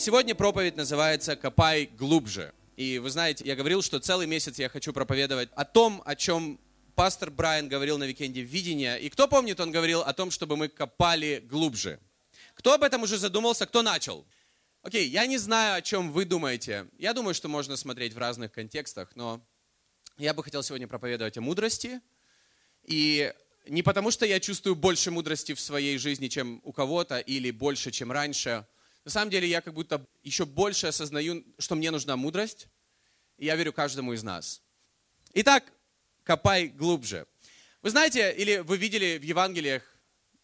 Сегодня проповедь называется «Копай глубже». И вы знаете, я говорил, что целый месяц я хочу проповедовать о том, о чем пастор Брайан говорил на викенде «Видение». И кто помнит, он говорил о том, чтобы мы копали глубже. Кто об этом уже задумался, кто начал? Окей, я не знаю, о чем вы думаете. Я думаю, что можно смотреть в разных контекстах, но я бы хотел сегодня проповедовать о мудрости. И не потому, что я чувствую больше мудрости в своей жизни, чем у кого-то, или больше, чем раньше. На самом деле я как будто еще больше осознаю, что мне нужна мудрость. И я верю каждому из нас. Итак, копай глубже. Вы знаете, или вы видели в Евангелиях,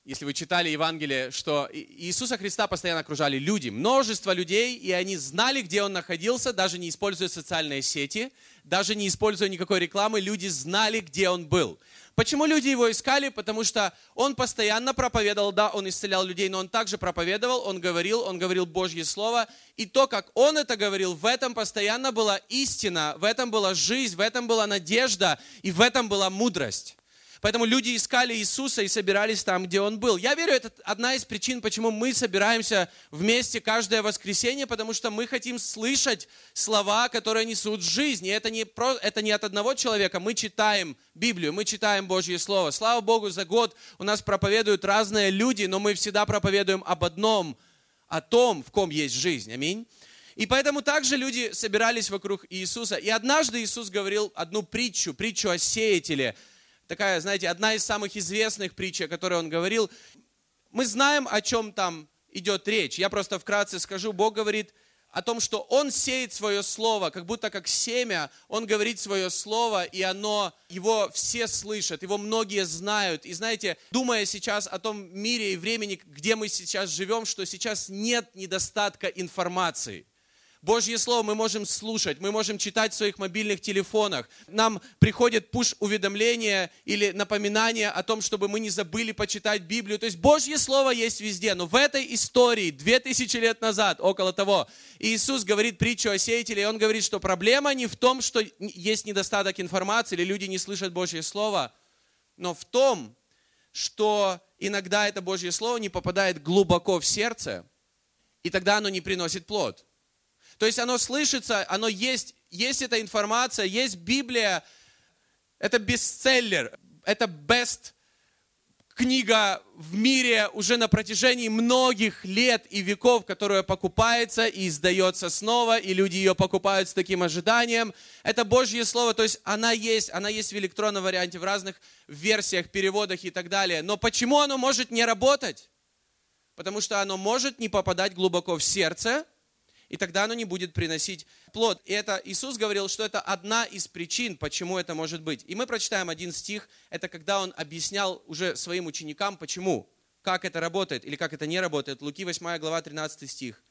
если вы читали Евангелие, что Иисуса Христа постоянно окружали люди, множество людей, и они знали, где Он находился, даже не используя социальные сети, даже не используя никакой рекламы, люди знали, где Он был. Почему люди его искали? Потому что он постоянно проповедовал, да, он исцелял людей, но он также проповедовал, он говорил, он говорил Божье Слово. И то, как он это говорил, в этом постоянно была истина, в этом была жизнь, в этом была надежда и в этом была мудрость. Поэтому люди искали Иисуса и собирались там, где Он был. Я верю, это одна из причин, почему мы собираемся вместе каждое воскресенье, потому что мы хотим слышать слова, которые несут жизнь. И это не, про, это не от одного человека. Мы читаем Библию, мы читаем Божье Слово. Слава Богу, за год у нас проповедуют разные люди, но мы всегда проповедуем об одном, о том, в ком есть жизнь. Аминь. И поэтому также люди собирались вокруг Иисуса. И однажды Иисус говорил одну притчу, притчу о сеятеле – такая, знаете, одна из самых известных притч, о которой он говорил. Мы знаем, о чем там идет речь. Я просто вкратце скажу. Бог говорит о том, что Он сеет свое слово, как будто как семя, Он говорит свое слово, и оно, его все слышат, его многие знают. И знаете, думая сейчас о том мире и времени, где мы сейчас живем, что сейчас нет недостатка информации – Божье Слово мы можем слушать, мы можем читать в своих мобильных телефонах. Нам приходит пуш-уведомление или напоминание о том, чтобы мы не забыли почитать Библию. То есть Божье Слово есть везде. Но в этой истории, две тысячи лет назад, около того, Иисус говорит притчу о сеятеле, и Он говорит, что проблема не в том, что есть недостаток информации, или люди не слышат Божье Слово, но в том, что иногда это Божье Слово не попадает глубоко в сердце, и тогда оно не приносит плод. То есть оно слышится, оно есть, есть эта информация, есть Библия, это бестселлер, это best книга в мире уже на протяжении многих лет и веков, которая покупается и издается снова, и люди ее покупают с таким ожиданием. Это Божье Слово, то есть она есть, она есть в электронном варианте, в разных версиях, переводах и так далее. Но почему оно может не работать? Потому что оно может не попадать глубоко в сердце, и тогда оно не будет приносить плод. И это Иисус говорил, что это одна из причин, почему это может быть. И мы прочитаем один стих, это когда он объяснял уже своим ученикам, почему, как это работает или как это не работает. Луки 8 глава 13 стих.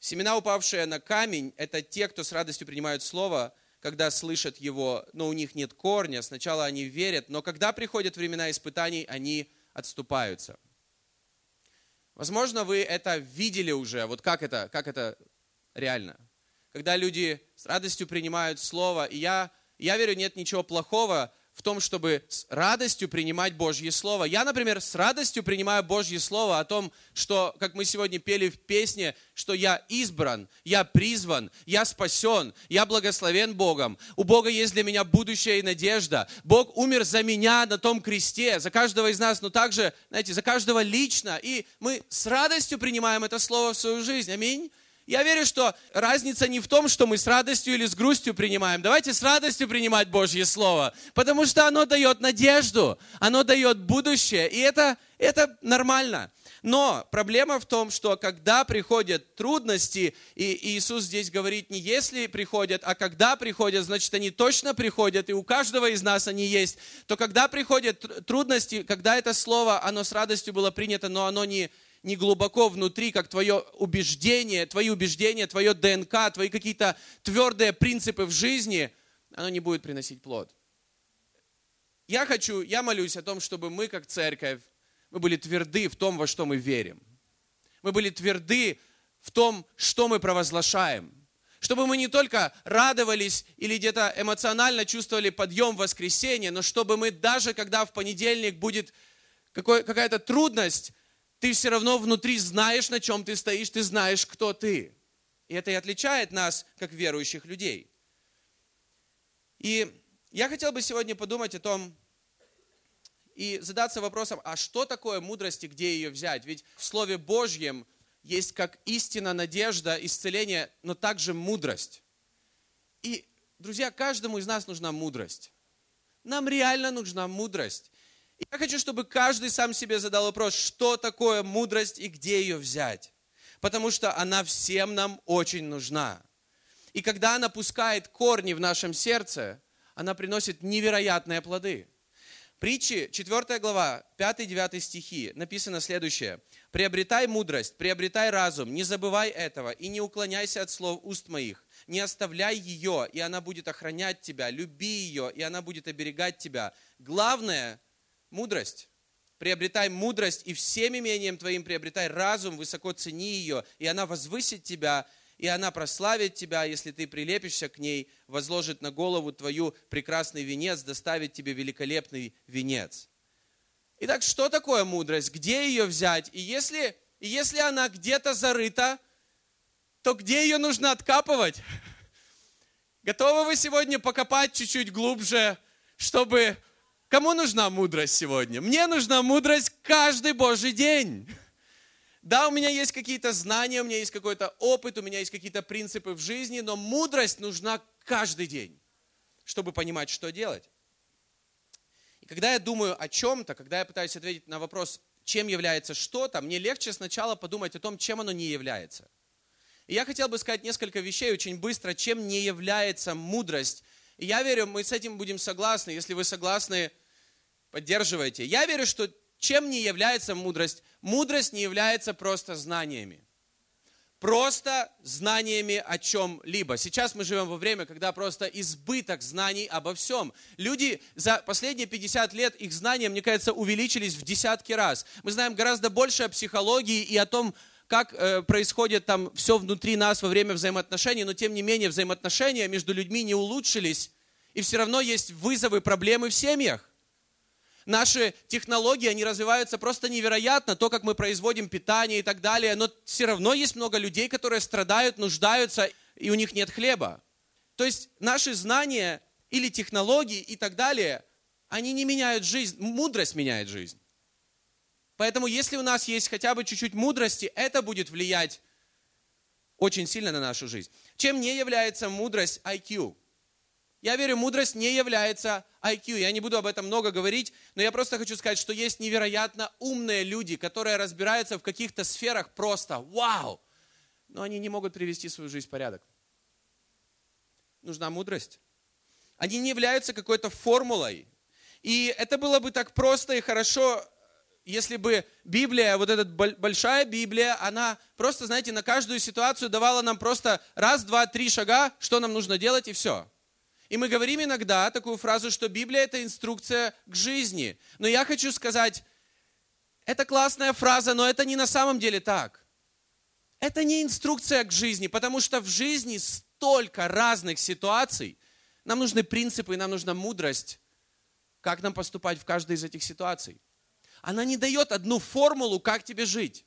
Семена, упавшие на камень, это те, кто с радостью принимают Слово, когда слышат его, но у них нет корня. Сначала они верят, но когда приходят времена испытаний, они отступаются. Возможно, вы это видели уже, вот как это, как это реально. Когда люди с радостью принимают Слово, и я, я верю, нет ничего плохого в том, чтобы с радостью принимать Божье Слово. Я, например, с радостью принимаю Божье Слово о том, что, как мы сегодня пели в песне, что я избран, я призван, я спасен, я благословен Богом. У Бога есть для меня будущее и надежда. Бог умер за меня на том кресте, за каждого из нас, но также, знаете, за каждого лично. И мы с радостью принимаем это Слово в свою жизнь. Аминь. Я верю, что разница не в том, что мы с радостью или с грустью принимаем. Давайте с радостью принимать Божье Слово, потому что оно дает надежду, оно дает будущее, и это, это нормально. Но проблема в том, что когда приходят трудности, и Иисус здесь говорит не если приходят, а когда приходят, значит они точно приходят, и у каждого из нас они есть, то когда приходят трудности, когда это слово, оно с радостью было принято, но оно не, не глубоко внутри, как твое убеждение, твои убеждения, твое ДНК, твои какие-то твердые принципы в жизни, оно не будет приносить плод. Я хочу, я молюсь о том, чтобы мы, как церковь, мы были тверды в том, во что мы верим. Мы были тверды в том, что мы провозглашаем. Чтобы мы не только радовались или где-то эмоционально чувствовали подъем в воскресенье, но чтобы мы даже, когда в понедельник будет какая-то трудность, ты все равно внутри знаешь, на чем ты стоишь, ты знаешь, кто ты. И это и отличает нас, как верующих людей. И я хотел бы сегодня подумать о том, и задаться вопросом, а что такое мудрость и где ее взять? Ведь в Слове Божьем есть как истина, надежда, исцеление, но также мудрость. И, друзья, каждому из нас нужна мудрость. Нам реально нужна мудрость. Я хочу, чтобы каждый сам себе задал вопрос, что такое мудрость и где ее взять. Потому что она всем нам очень нужна. И когда она пускает корни в нашем сердце, она приносит невероятные плоды. Притчи, 4 глава, 5-9 стихи, написано следующее. «Приобретай мудрость, приобретай разум, не забывай этого и не уклоняйся от слов уст моих. Не оставляй ее, и она будет охранять тебя. Люби ее, и она будет оберегать тебя. Главное – мудрость. Приобретай мудрость, и всем имением твоим приобретай разум, высоко цени ее, и она возвысит тебя, и она прославит тебя, если ты прилепишься к ней, возложит на голову твою прекрасный венец, доставит тебе великолепный венец. Итак, что такое мудрость? Где ее взять? И если, если она где-то зарыта, то где ее нужно откапывать? Готовы вы сегодня покопать чуть-чуть глубже, чтобы... Кому нужна мудрость сегодня? Мне нужна мудрость каждый Божий день. Да, у меня есть какие-то знания, у меня есть какой-то опыт, у меня есть какие-то принципы в жизни, но мудрость нужна каждый день, чтобы понимать, что делать. И когда я думаю о чем-то, когда я пытаюсь ответить на вопрос, чем является что-то, мне легче сначала подумать о том, чем оно не является. И я хотел бы сказать несколько вещей очень быстро, чем не является мудрость. И я верю, мы с этим будем согласны. Если вы согласны, поддерживайте. Я верю, что чем не является мудрость? Мудрость не является просто знаниями. Просто знаниями о чем-либо. Сейчас мы живем во время, когда просто избыток знаний обо всем. Люди за последние 50 лет, их знания, мне кажется, увеличились в десятки раз. Мы знаем гораздо больше о психологии и о том, как э, происходит там все внутри нас во время взаимоотношений, но тем не менее взаимоотношения между людьми не улучшились, и все равно есть вызовы, проблемы в семьях. Наши технологии, они развиваются просто невероятно, то, как мы производим питание и так далее, но все равно есть много людей, которые страдают, нуждаются, и у них нет хлеба. То есть наши знания или технологии и так далее, они не меняют жизнь, мудрость меняет жизнь. Поэтому если у нас есть хотя бы чуть-чуть мудрости, это будет влиять очень сильно на нашу жизнь. Чем не является мудрость IQ? Я верю, мудрость не является IQ. Я не буду об этом много говорить, но я просто хочу сказать, что есть невероятно умные люди, которые разбираются в каких-то сферах просто вау, но они не могут привести свою жизнь в порядок. Нужна мудрость. Они не являются какой-то формулой. И это было бы так просто и хорошо, если бы Библия, вот эта большая Библия, она просто, знаете, на каждую ситуацию давала нам просто раз, два, три шага, что нам нужно делать, и все. И мы говорим иногда такую фразу, что Библия – это инструкция к жизни. Но я хочу сказать, это классная фраза, но это не на самом деле так. Это не инструкция к жизни, потому что в жизни столько разных ситуаций. Нам нужны принципы, нам нужна мудрость, как нам поступать в каждой из этих ситуаций. Она не дает одну формулу, как тебе жить.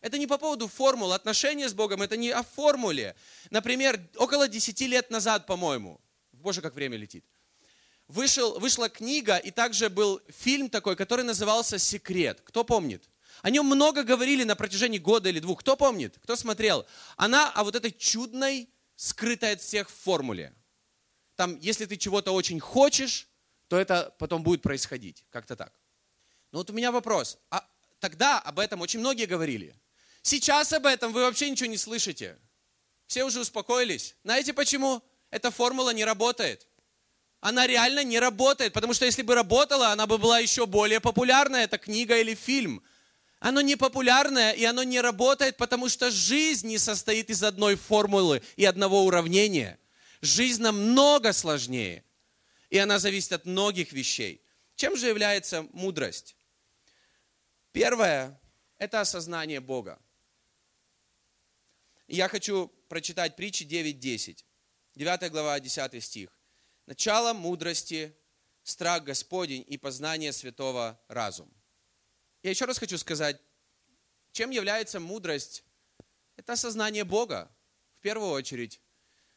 Это не по поводу формулы. Отношения с Богом – это не о формуле. Например, около 10 лет назад, по-моему, Боже, как время летит. Вышел, вышла книга, и также был фильм такой, который назывался «Секрет». Кто помнит? О нем много говорили на протяжении года или двух. Кто помнит? Кто смотрел? Она о вот этой чудной, скрытой от всех формуле. Там, если ты чего-то очень хочешь, то это потом будет происходить. Как-то так. Но вот у меня вопрос. А тогда об этом очень многие говорили. Сейчас об этом вы вообще ничего не слышите. Все уже успокоились. Знаете почему? Эта формула не работает. Она реально не работает, потому что если бы работала, она бы была еще более популярная, это книга или фильм. Оно не популярное, и оно не работает, потому что жизнь не состоит из одной формулы и одного уравнения. Жизнь намного сложнее, и она зависит от многих вещей. Чем же является мудрость? Первое – это осознание Бога. Я хочу прочитать притчи 9.10. 9 глава, 10 стих. Начало мудрости, страх Господень и познание святого разум. Я еще раз хочу сказать, чем является мудрость? Это осознание Бога, в первую очередь.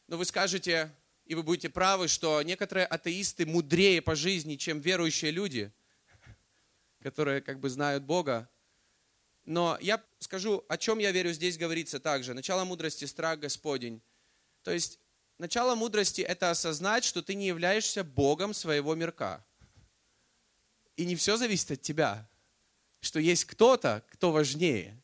Но вы скажете, и вы будете правы, что некоторые атеисты мудрее по жизни, чем верующие люди, которые как бы знают Бога. Но я скажу, о чем я верю, здесь говорится также. Начало мудрости – страх Господень. То есть, начало мудрости – это осознать, что ты не являешься Богом своего мирка. И не все зависит от тебя, что есть кто-то, кто важнее.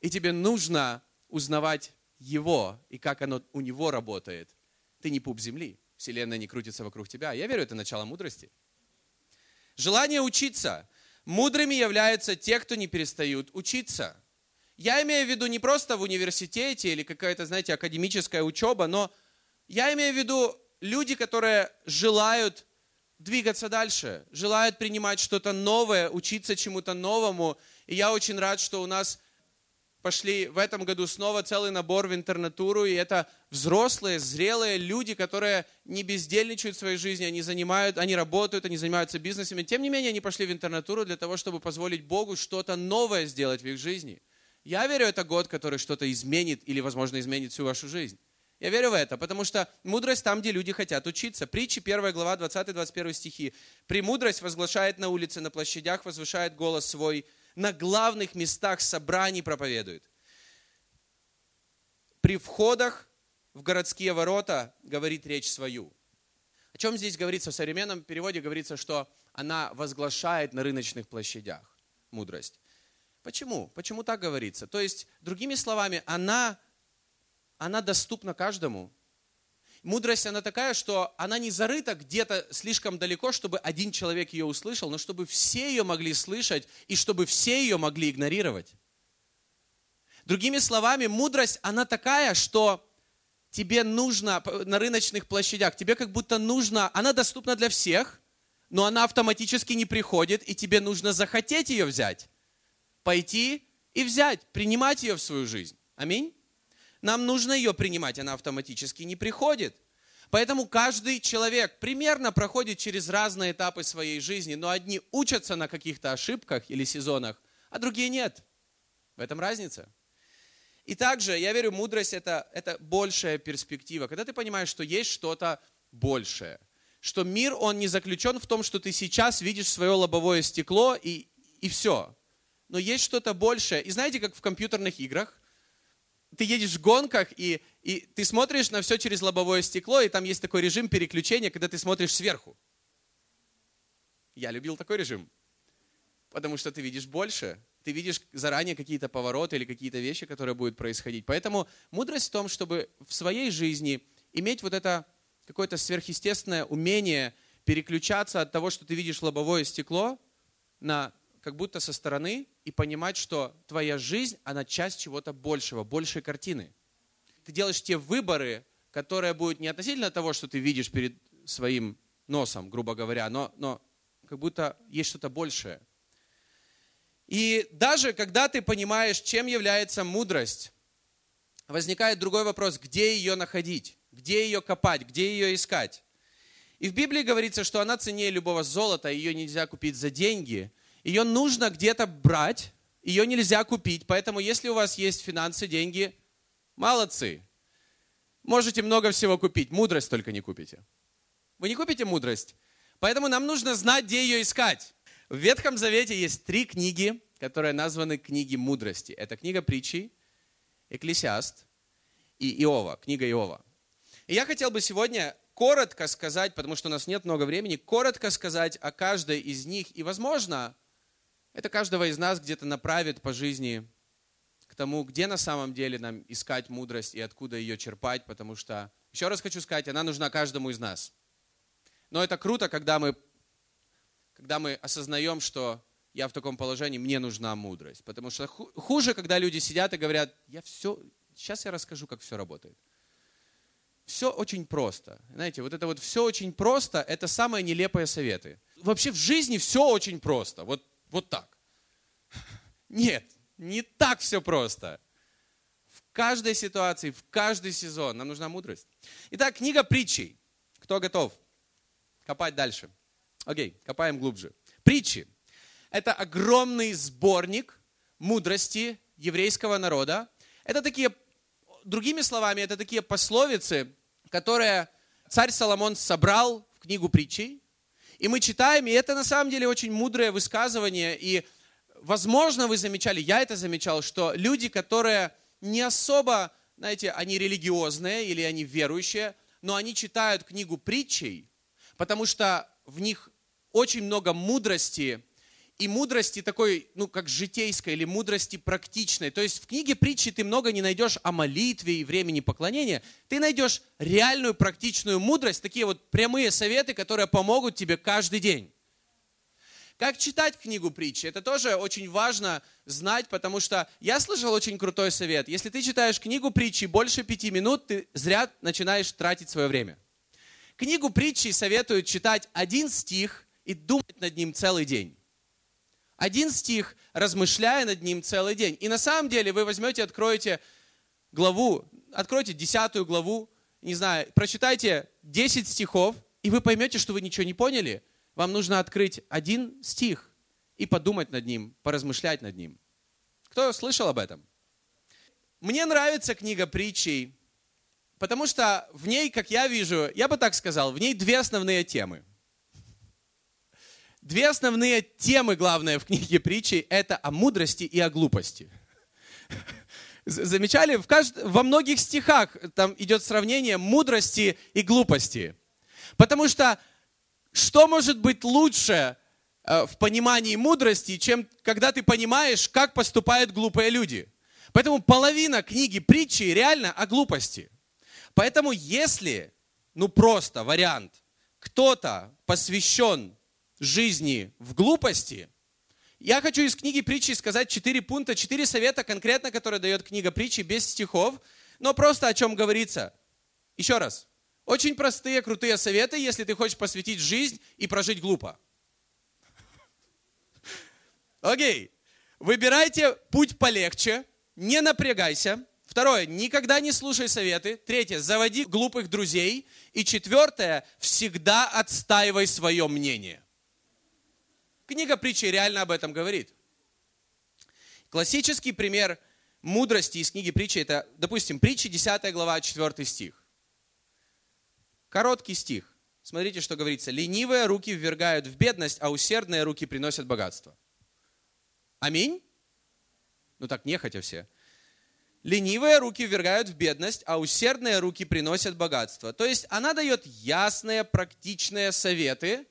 И тебе нужно узнавать его и как оно у него работает. Ты не пуп земли. Вселенная не крутится вокруг тебя. Я верю, это начало мудрости. Желание учиться. Мудрыми являются те, кто не перестают учиться. Я имею в виду не просто в университете или какая-то, знаете, академическая учеба, но я имею в виду люди, которые желают двигаться дальше, желают принимать что-то новое, учиться чему-то новому. И я очень рад, что у нас пошли в этом году снова целый набор в интернатуру, и это взрослые, зрелые люди, которые не бездельничают в своей жизни, они занимают, они работают, они занимаются бизнесами. Тем не менее, они пошли в интернатуру для того, чтобы позволить Богу что-то новое сделать в их жизни. Я верю, это год, который что-то изменит или, возможно, изменит всю вашу жизнь. Я верю в это, потому что мудрость там, где люди хотят учиться. Притчи 1 глава 20-21 стихи. «Премудрость возглашает на улице, на площадях возвышает голос свой, на главных местах собраний проповедует. При входах в городские ворота говорит речь свою». О чем здесь говорится? В современном переводе говорится, что она возглашает на рыночных площадях мудрость. Почему? Почему так говорится? То есть, другими словами, она она доступна каждому. Мудрость, она такая, что она не зарыта где-то слишком далеко, чтобы один человек ее услышал, но чтобы все ее могли слышать и чтобы все ее могли игнорировать. Другими словами, мудрость, она такая, что тебе нужно на рыночных площадях, тебе как будто нужно, она доступна для всех, но она автоматически не приходит, и тебе нужно захотеть ее взять, пойти и взять, принимать ее в свою жизнь. Аминь. Нам нужно ее принимать, она автоматически не приходит. Поэтому каждый человек примерно проходит через разные этапы своей жизни, но одни учатся на каких-то ошибках или сезонах, а другие нет. В этом разница. И также, я верю, мудрость это, это большая перспектива. Когда ты понимаешь, что есть что-то большее, что мир, он не заключен в том, что ты сейчас видишь свое лобовое стекло и, и все. Но есть что-то большее. И знаете, как в компьютерных играх, ты едешь в гонках, и, и ты смотришь на все через лобовое стекло, и там есть такой режим переключения, когда ты смотришь сверху. Я любил такой режим, потому что ты видишь больше, ты видишь заранее какие-то повороты или какие-то вещи, которые будут происходить. Поэтому мудрость в том, чтобы в своей жизни иметь вот это какое-то сверхъестественное умение переключаться от того, что ты видишь лобовое стекло, на как будто со стороны и понимать, что твоя жизнь, она часть чего-то большего, большей картины. Ты делаешь те выборы, которые будут не относительно того, что ты видишь перед своим носом, грубо говоря, но, но как будто есть что-то большее. И даже когда ты понимаешь, чем является мудрость, возникает другой вопрос, где ее находить, где ее копать, где ее искать. И в Библии говорится, что она ценнее любого золота, ее нельзя купить за деньги. Ее нужно где-то брать, ее нельзя купить. Поэтому если у вас есть финансы, деньги, молодцы. Можете много всего купить, мудрость только не купите. Вы не купите мудрость. Поэтому нам нужно знать, где ее искать. В Ветхом Завете есть три книги, которые названы книги мудрости. Это книга притчи, Экклесиаст и Иова, книга Иова. И я хотел бы сегодня коротко сказать, потому что у нас нет много времени, коротко сказать о каждой из них. И, возможно, это каждого из нас где-то направит по жизни к тому, где на самом деле нам искать мудрость и откуда ее черпать, потому что, еще раз хочу сказать, она нужна каждому из нас. Но это круто, когда мы, когда мы осознаем, что я в таком положении, мне нужна мудрость. Потому что хуже, когда люди сидят и говорят, я все, сейчас я расскажу, как все работает. Все очень просто. Знаете, вот это вот все очень просто, это самые нелепые советы. Вообще в жизни все очень просто. Вот вот так. Нет, не так все просто. В каждой ситуации, в каждый сезон нам нужна мудрость. Итак, книга притчей. Кто готов? Копать дальше. Окей, копаем глубже. Притчи. Это огромный сборник мудрости еврейского народа. Это такие, другими словами, это такие пословицы, которые царь Соломон собрал в книгу притчей. И мы читаем, и это на самом деле очень мудрое высказывание. И, возможно, вы замечали, я это замечал, что люди, которые не особо, знаете, они религиозные или они верующие, но они читают книгу притчей, потому что в них очень много мудрости, и мудрости такой, ну, как житейской или мудрости практичной. То есть в книге притчи ты много не найдешь о молитве и времени поклонения. Ты найдешь реальную практичную мудрость, такие вот прямые советы, которые помогут тебе каждый день. Как читать книгу притчи? Это тоже очень важно знать, потому что я слышал очень крутой совет. Если ты читаешь книгу притчи больше пяти минут, ты зря начинаешь тратить свое время. Книгу притчи советуют читать один стих и думать над ним целый день один стих, размышляя над ним целый день. И на самом деле вы возьмете, откроете главу, откройте десятую главу, не знаю, прочитайте 10 стихов, и вы поймете, что вы ничего не поняли. Вам нужно открыть один стих и подумать над ним, поразмышлять над ним. Кто слышал об этом? Мне нравится книга притчей, потому что в ней, как я вижу, я бы так сказал, в ней две основные темы. Две основные темы, главное, в книге притчи, это о мудрости и о глупости. Замечали? В кажд... Во многих стихах там идет сравнение мудрости и глупости. Потому что что может быть лучше э, в понимании мудрости, чем когда ты понимаешь, как поступают глупые люди? Поэтому половина книги притчи реально о глупости. Поэтому если, ну просто вариант, кто-то посвящен жизни в глупости, я хочу из книги притчи сказать четыре пункта, четыре совета конкретно, которые дает книга притчи, без стихов, но просто о чем говорится. Еще раз. Очень простые, крутые советы, если ты хочешь посвятить жизнь и прожить глупо. Окей. Выбирайте путь полегче, не напрягайся. Второе, никогда не слушай советы. Третье, заводи глупых друзей. И четвертое, всегда отстаивай свое мнение. Книга притчи реально об этом говорит. Классический пример мудрости из книги притчи, это, допустим, притчи 10 глава, 4 стих. Короткий стих. Смотрите, что говорится. Ленивые руки ввергают в бедность, а усердные руки приносят богатство. Аминь? Ну так нехотя все. Ленивые руки ввергают в бедность, а усердные руки приносят богатство. То есть она дает ясные, практичные советы.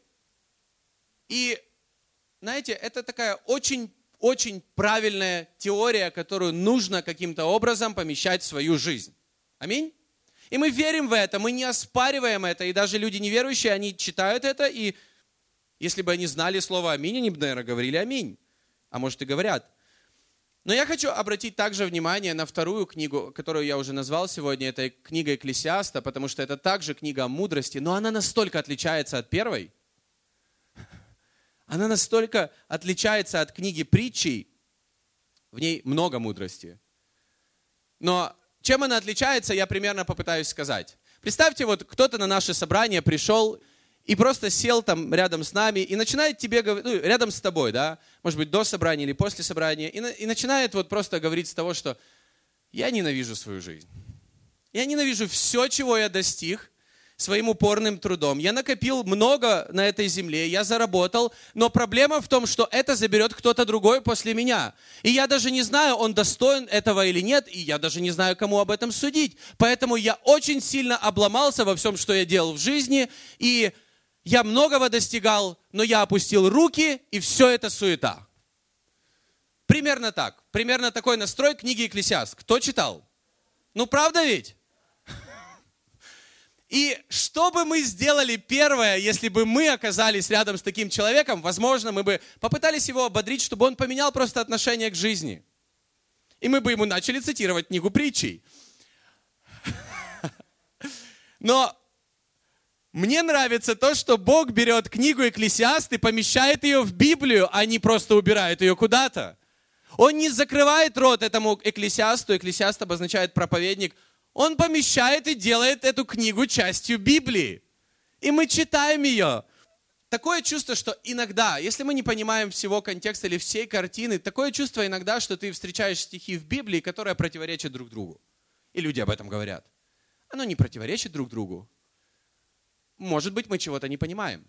И знаете, это такая очень очень правильная теория, которую нужно каким-то образом помещать в свою жизнь. Аминь? И мы верим в это, мы не оспариваем это, и даже люди неверующие, они читают это, и если бы они знали слово «аминь», они бы, наверное, говорили «аминь», а может и говорят. Но я хочу обратить также внимание на вторую книгу, которую я уже назвал сегодня, это книга Экклесиаста, потому что это также книга о мудрости, но она настолько отличается от первой – она настолько отличается от книги притчей, в ней много мудрости. Но чем она отличается, я примерно попытаюсь сказать. Представьте, вот кто-то на наше собрание пришел и просто сел там рядом с нами и начинает тебе говорить, ну, рядом с тобой, да, может быть, до собрания или после собрания, и, и начинает вот просто говорить с того, что я ненавижу свою жизнь. Я ненавижу все, чего я достиг, своим упорным трудом. Я накопил много на этой земле, я заработал, но проблема в том, что это заберет кто-то другой после меня. И я даже не знаю, он достоин этого или нет, и я даже не знаю, кому об этом судить. Поэтому я очень сильно обломался во всем, что я делал в жизни, и я многого достигал, но я опустил руки, и все это суета. Примерно так. Примерно такой настрой книги Экклесиаст. Кто читал? Ну, правда ведь? И что бы мы сделали первое, если бы мы оказались рядом с таким человеком, возможно, мы бы попытались его ободрить, чтобы он поменял просто отношение к жизни. И мы бы ему начали цитировать книгу притчей. Но мне нравится то, что Бог берет книгу Экклесиаст и помещает ее в Библию, а не просто убирает ее куда-то. Он не закрывает рот этому экклесиасту. Экклесиаст обозначает проповедник – он помещает и делает эту книгу частью Библии. И мы читаем ее. такое чувство, что иногда, если мы не понимаем всего контекста или всей картины, такое чувство иногда, что ты встречаешь стихи в Библии, которые противоречат друг другу. И люди об этом говорят. Оно не противоречит друг другу. Может быть, мы чего-то не понимаем.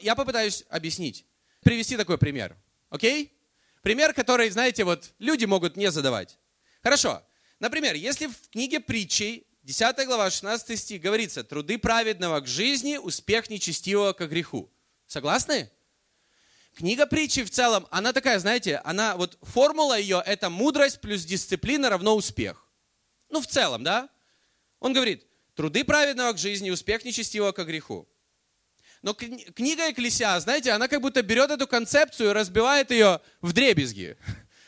Я попытаюсь объяснить. Привести такой пример. Окей? Пример, который, знаете, вот люди могут не задавать. Хорошо. Например, если в книге притчей 10 глава, 16 стих говорится, труды праведного к жизни, успех нечестивого к греху. Согласны? Книга притчи в целом, она такая, знаете, она вот формула ее это мудрость плюс дисциплина равно успех. Ну, в целом, да? Он говорит, труды праведного к жизни, успех нечестивого к греху. Но книга Экклесиа, знаете, она как будто берет эту концепцию и разбивает ее в дребезги.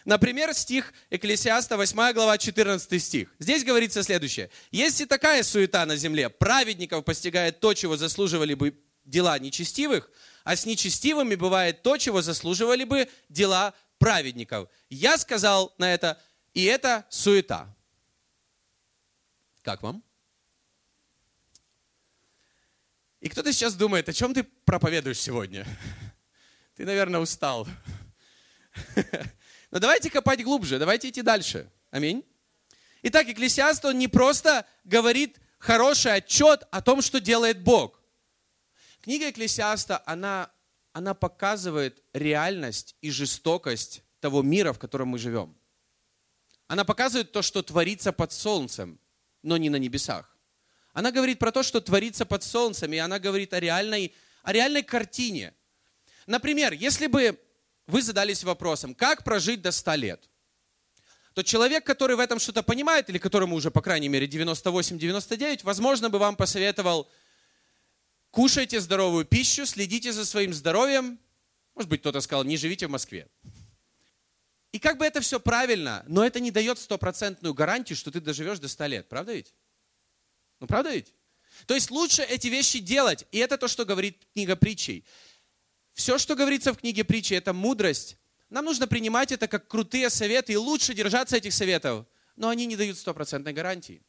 Например, стих Экклесиаста, 8 глава, 14 стих. Здесь говорится следующее. Если такая суета на земле, праведников постигает то, чего заслуживали бы дела нечестивых, а с нечестивыми бывает то, чего заслуживали бы дела праведников. Я сказал на это, и это суета. Как вам? И кто-то сейчас думает, о чем ты проповедуешь сегодня? Ты, наверное, устал. Но давайте копать глубже, давайте идти дальше. Аминь. Итак, Экклесиаст, он не просто говорит хороший отчет о том, что делает Бог. Книга Экклесиаста, она, она показывает реальность и жестокость того мира, в котором мы живем. Она показывает то, что творится под солнцем, но не на небесах. Она говорит про то, что творится под солнцем, и она говорит о реальной, о реальной картине. Например, если бы вы задались вопросом, как прожить до 100 лет, то человек, который в этом что-то понимает, или которому уже, по крайней мере, 98-99, возможно, бы вам посоветовал, кушайте здоровую пищу, следите за своим здоровьем. Может быть, кто-то сказал, не живите в Москве. И как бы это все правильно, но это не дает стопроцентную гарантию, что ты доживешь до 100 лет. Правда ведь? Ну, правда ведь? То есть лучше эти вещи делать. И это то, что говорит книга притчей. Все, что говорится в книге притчи, это мудрость. Нам нужно принимать это как крутые советы и лучше держаться этих советов. Но они не дают стопроцентной гарантии.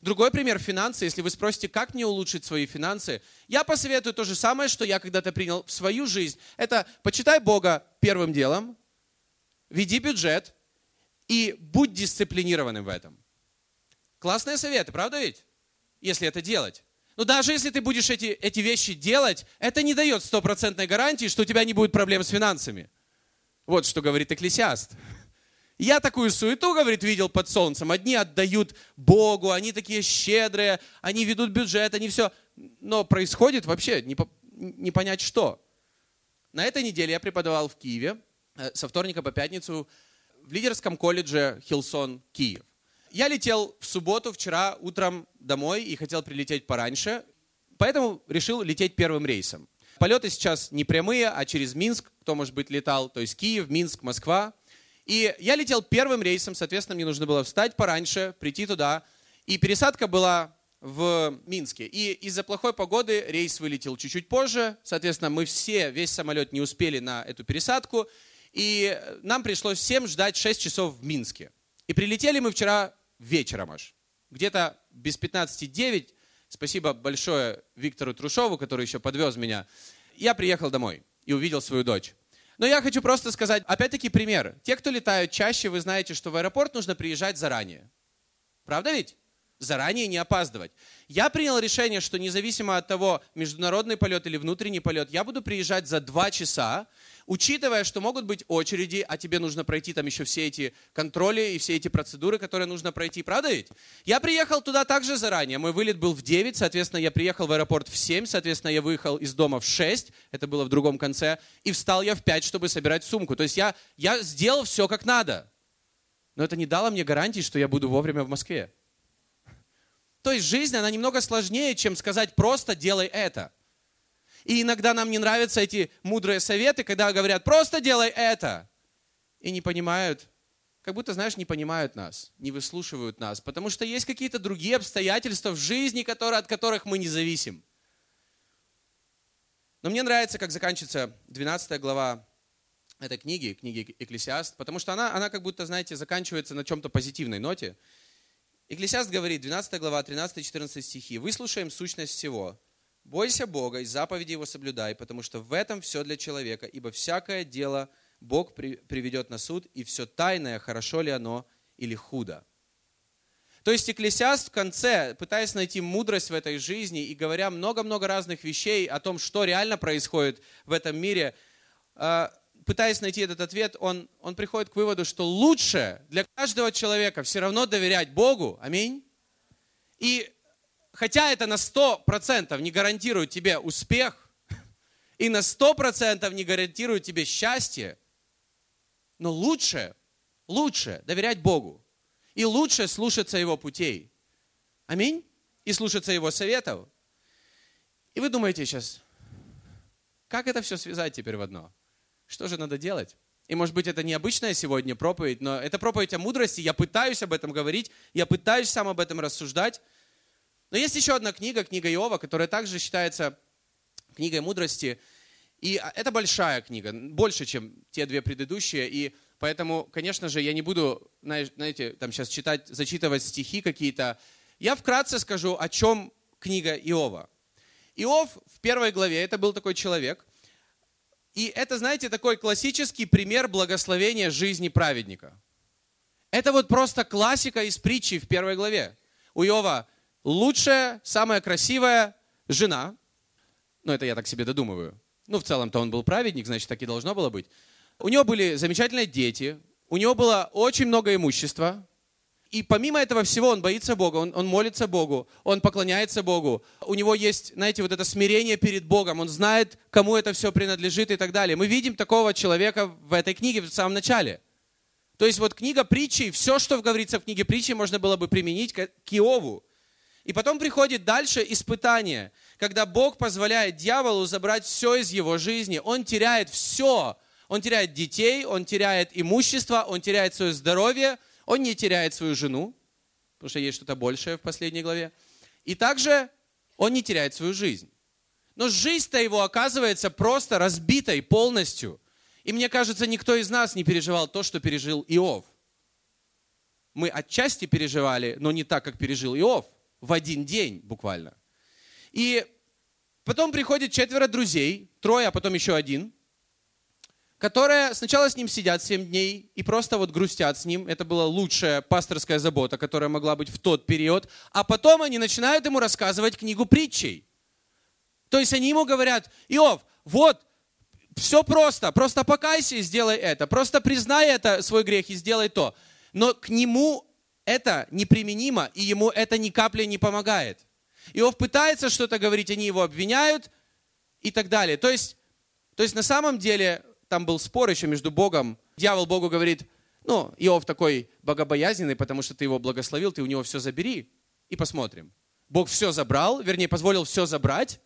Другой пример – финансы. Если вы спросите, как мне улучшить свои финансы, я посоветую то же самое, что я когда-то принял в свою жизнь. Это почитай Бога первым делом, веди бюджет и будь дисциплинированным в этом. Классные советы, правда ведь? Если это делать. Но даже если ты будешь эти, эти вещи делать, это не дает стопроцентной гарантии, что у тебя не будет проблем с финансами. Вот что говорит Экклесиаст. Я такую суету, говорит, видел под солнцем. Одни отдают Богу, они такие щедрые, они ведут бюджет, они все. Но происходит вообще не, по, не понять что. На этой неделе я преподавал в Киеве э, со вторника по пятницу в лидерском колледже Хилсон, Киев. Я летел в субботу вчера утром домой и хотел прилететь пораньше, поэтому решил лететь первым рейсом. Полеты сейчас не прямые, а через Минск, кто, может быть, летал, то есть Киев, Минск, Москва. И я летел первым рейсом, соответственно, мне нужно было встать пораньше, прийти туда. И пересадка была в Минске. И из-за плохой погоды рейс вылетел чуть-чуть позже. Соответственно, мы все, весь самолет не успели на эту пересадку. И нам пришлось всем ждать 6 часов в Минске. И прилетели мы вчера вечером аж. Где-то без 15.09, спасибо большое Виктору Трушову, который еще подвез меня, я приехал домой и увидел свою дочь. Но я хочу просто сказать, опять-таки пример. Те, кто летают чаще, вы знаете, что в аэропорт нужно приезжать заранее. Правда ведь? заранее не опаздывать. Я принял решение, что независимо от того, международный полет или внутренний полет, я буду приезжать за два часа, учитывая, что могут быть очереди, а тебе нужно пройти там еще все эти контроли и все эти процедуры, которые нужно пройти. Правда ведь? Я приехал туда также заранее. Мой вылет был в 9, соответственно, я приехал в аэропорт в 7, соответственно, я выехал из дома в 6, это было в другом конце, и встал я в 5, чтобы собирать сумку. То есть я, я сделал все как надо. Но это не дало мне гарантии, что я буду вовремя в Москве. То есть жизнь, она немного сложнее, чем сказать просто делай это. И иногда нам не нравятся эти мудрые советы, когда говорят просто делай это. И не понимают, как будто, знаешь, не понимают нас, не выслушивают нас, потому что есть какие-то другие обстоятельства в жизни, которые, от которых мы не зависим. Но мне нравится, как заканчивается 12 глава этой книги, книги Экклесиаст, потому что она, она как будто, знаете, заканчивается на чем-то позитивной ноте. Экклесиаст говорит, 12 глава, 13-14 стихи. «Выслушаем сущность всего. Бойся Бога и заповеди Его соблюдай, потому что в этом все для человека, ибо всякое дело Бог при- приведет на суд, и все тайное, хорошо ли оно или худо. То есть Экклесиаст в конце, пытаясь найти мудрость в этой жизни и говоря много-много разных вещей о том, что реально происходит в этом мире, э, пытаясь найти этот ответ, он, он приходит к выводу, что лучше для каждого человека все равно доверять Богу. Аминь. И хотя это на 100% не гарантирует тебе успех, и на 100% не гарантирует тебе счастье, но лучше, лучше доверять Богу. И лучше слушаться Его путей. Аминь. И слушаться Его советов. И вы думаете сейчас, как это все связать теперь в одно? Что же надо делать? И может быть это необычная сегодня проповедь, но это проповедь о мудрости. Я пытаюсь об этом говорить, я пытаюсь сам об этом рассуждать. Но есть еще одна книга, книга Иова, которая также считается книгой мудрости. И это большая книга, больше, чем те две предыдущие. И Поэтому, конечно же, я не буду, знаете, там сейчас читать, зачитывать стихи какие-то. Я вкратце скажу, о чем книга Иова. Иов в первой главе, это был такой человек, и это, знаете, такой классический пример благословения жизни праведника. Это вот просто классика из притчи в первой главе. У Иова лучшая, самая красивая жена. Ну, это я так себе додумываю. Ну, в целом-то он был праведник, значит, так и должно было быть. У него были замечательные дети, у него было очень много имущества, и помимо этого всего он боится Бога, он, он молится Богу, он поклоняется Богу. У него есть, знаете, вот это смирение перед Богом, он знает, кому это все принадлежит и так далее. Мы видим такого человека в этой книге в самом начале. То есть вот книга притчи, все, что говорится в книге притчи, можно было бы применить к Иову. И потом приходит дальше испытание, когда Бог позволяет дьяволу забрать все из его жизни. Он теряет все, он теряет детей, он теряет имущество, он теряет свое здоровье, он не теряет свою жену, потому что есть что-то большее в последней главе. И также он не теряет свою жизнь. Но жизнь-то его оказывается просто разбитой полностью. И мне кажется, никто из нас не переживал то, что пережил Иов. Мы отчасти переживали, но не так, как пережил Иов. В один день буквально. И потом приходит четверо друзей, трое, а потом еще один которые сначала с ним сидят 7 дней и просто вот грустят с ним. Это была лучшая пасторская забота, которая могла быть в тот период. А потом они начинают ему рассказывать книгу притчей. То есть они ему говорят, Иов, вот, все просто, просто покайся и сделай это, просто признай это, свой грех и сделай то. Но к нему это неприменимо, и ему это ни капли не помогает. Иов пытается что-то говорить, они его обвиняют и так далее. То есть, то есть на самом деле там был спор еще между Богом. Дьявол Богу говорит, ну, Иов такой богобоязненный, потому что ты его благословил, ты у него все забери и посмотрим. Бог все забрал, вернее, позволил все забрать,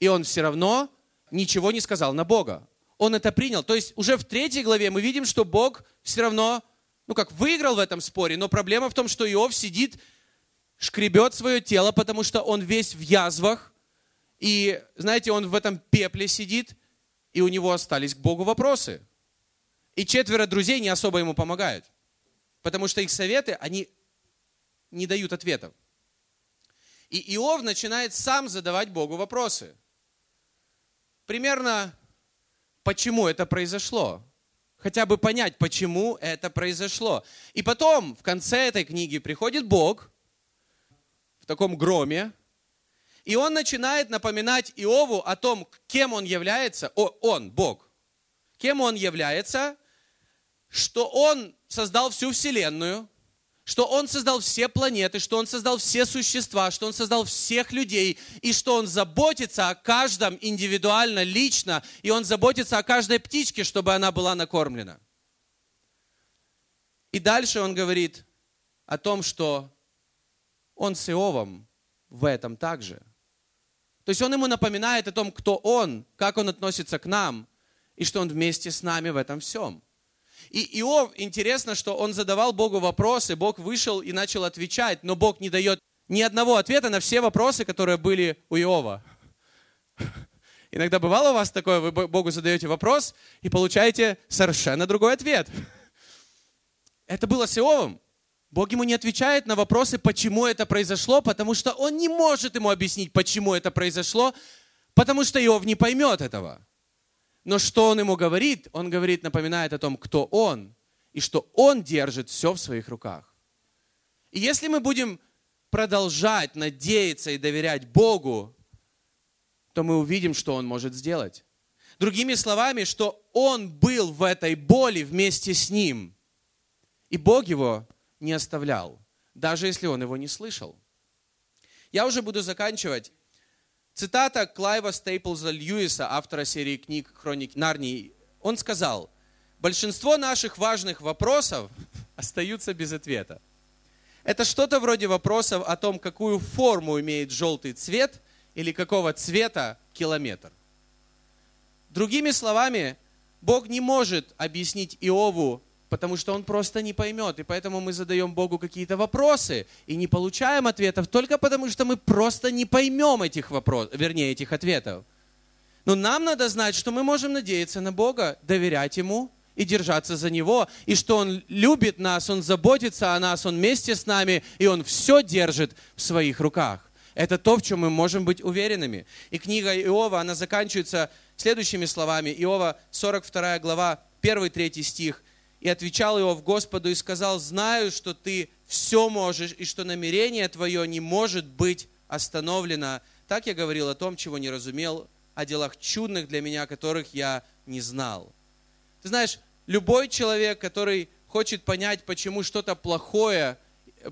и он все равно ничего не сказал на Бога. Он это принял. То есть уже в третьей главе мы видим, что Бог все равно, ну как, выиграл в этом споре, но проблема в том, что Иов сидит, шкребет свое тело, потому что он весь в язвах, и, знаете, он в этом пепле сидит, и у него остались к Богу вопросы. И четверо друзей не особо ему помогают, потому что их советы, они не дают ответов. И Иов начинает сам задавать Богу вопросы. Примерно, почему это произошло? Хотя бы понять, почему это произошло. И потом, в конце этой книги, приходит Бог в таком громе, и он начинает напоминать Иову о том, кем он является, о, он, Бог, кем он является, что он создал всю Вселенную, что он создал все планеты, что он создал все существа, что он создал всех людей, и что он заботится о каждом индивидуально, лично, и он заботится о каждой птичке, чтобы она была накормлена. И дальше он говорит о том, что он с Иовом в этом также. То есть он ему напоминает о том, кто он, как он относится к нам, и что он вместе с нами в этом всем. И Иов, интересно, что он задавал Богу вопросы, Бог вышел и начал отвечать, но Бог не дает ни одного ответа на все вопросы, которые были у Иова. Иногда бывало у вас такое, вы Богу задаете вопрос и получаете совершенно другой ответ. Это было с Иовом. Бог ему не отвечает на вопросы, почему это произошло, потому что он не может ему объяснить, почему это произошло, потому что Иов не поймет этого. Но что он ему говорит? Он говорит, напоминает о том, кто он, и что он держит все в своих руках. И если мы будем продолжать надеяться и доверять Богу, то мы увидим, что Он может сделать. Другими словами, что Он был в этой боли вместе с ним. И Бог его не оставлял, даже если он его не слышал. Я уже буду заканчивать. Цитата Клайва Стейплза Льюиса, автора серии книг «Хроники Нарнии». Он сказал, большинство наших важных вопросов остаются без ответа. Это что-то вроде вопросов о том, какую форму имеет желтый цвет или какого цвета километр. Другими словами, Бог не может объяснить Иову, потому что он просто не поймет. И поэтому мы задаем Богу какие-то вопросы и не получаем ответов только потому, что мы просто не поймем этих вопросов, вернее, этих ответов. Но нам надо знать, что мы можем надеяться на Бога, доверять Ему и держаться за Него, и что Он любит нас, Он заботится о нас, Он вместе с нами, и Он все держит в своих руках. Это то, в чем мы можем быть уверенными. И книга Иова, она заканчивается следующими словами. Иова, 42 глава, 1-3 стих. «И отвечал Иов Господу и сказал, знаю, что ты все можешь, и что намерение твое не может быть остановлено. Так я говорил о том, чего не разумел, о делах чудных для меня, которых я не знал». Ты знаешь, любой человек, который хочет понять, почему что-то плохое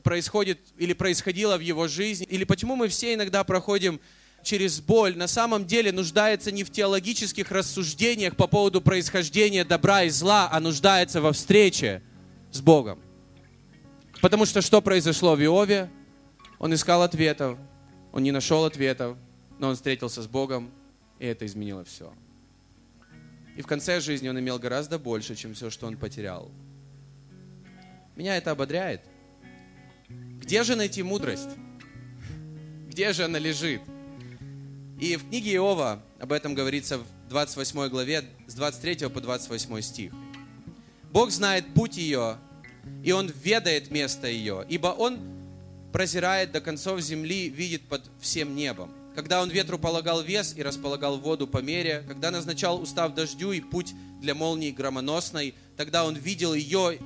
происходит или происходило в его жизни, или почему мы все иногда проходим через боль, на самом деле нуждается не в теологических рассуждениях по поводу происхождения добра и зла, а нуждается во встрече с Богом. Потому что что произошло в Иове? Он искал ответов, он не нашел ответов, но он встретился с Богом, и это изменило все. И в конце жизни он имел гораздо больше, чем все, что он потерял. Меня это ободряет. Где же найти мудрость? Где же она лежит? И в книге Иова об этом говорится в 28 главе с 23 по 28 стих. Бог знает путь ее, и Он ведает место ее, ибо Он прозирает до концов земли, видит под всем небом когда он ветру полагал вес и располагал воду по мере, когда назначал устав дождю и путь для молнии громоносной, тогда он видел ее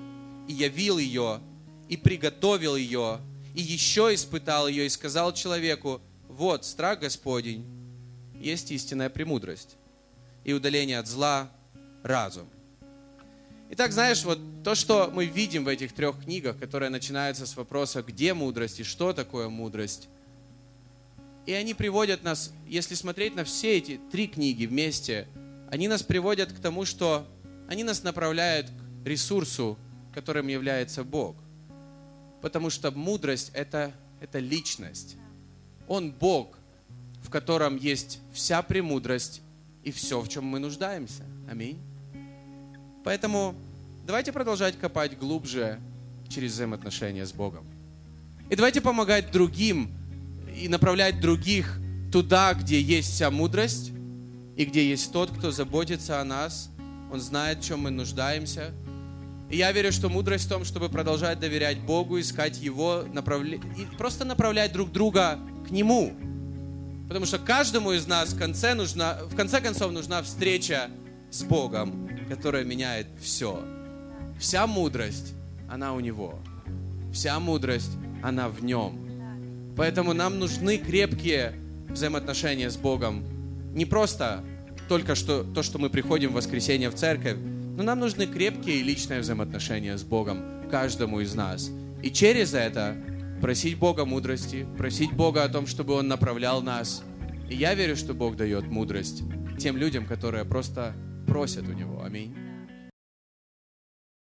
и явил ее, и приготовил ее, и еще испытал ее, и сказал человеку, вот, страх Господень, есть истинная премудрость, и удаление от зла – разум. Итак, знаешь, вот то, что мы видим в этих трех книгах, которые начинаются с вопроса, где мудрость и что такое мудрость – и они приводят нас, если смотреть на все эти три книги вместе, они нас приводят к тому, что они нас направляют к ресурсу, которым является Бог. Потому что мудрость это, – это личность. Он Бог, в котором есть вся премудрость и все, в чем мы нуждаемся. Аминь. Поэтому давайте продолжать копать глубже через взаимоотношения с Богом. И давайте помогать другим и направлять других туда, где есть вся мудрость, и где есть тот, кто заботится о нас. Он знает, в чем мы нуждаемся. И я верю, что мудрость в том, чтобы продолжать доверять Богу, искать Его, направля... и просто направлять друг друга к Нему. Потому что каждому из нас в конце, нужна, в конце концов нужна встреча с Богом, которая меняет все. Вся мудрость, она у Него. Вся мудрость, она в Нем. Поэтому нам нужны крепкие взаимоотношения с Богом. Не просто только что, то, что мы приходим в воскресенье в церковь, но нам нужны крепкие личные взаимоотношения с Богом, каждому из нас. И через это просить Бога мудрости, просить Бога о том, чтобы Он направлял нас. И я верю, что Бог дает мудрость тем людям, которые просто просят у Него. Аминь.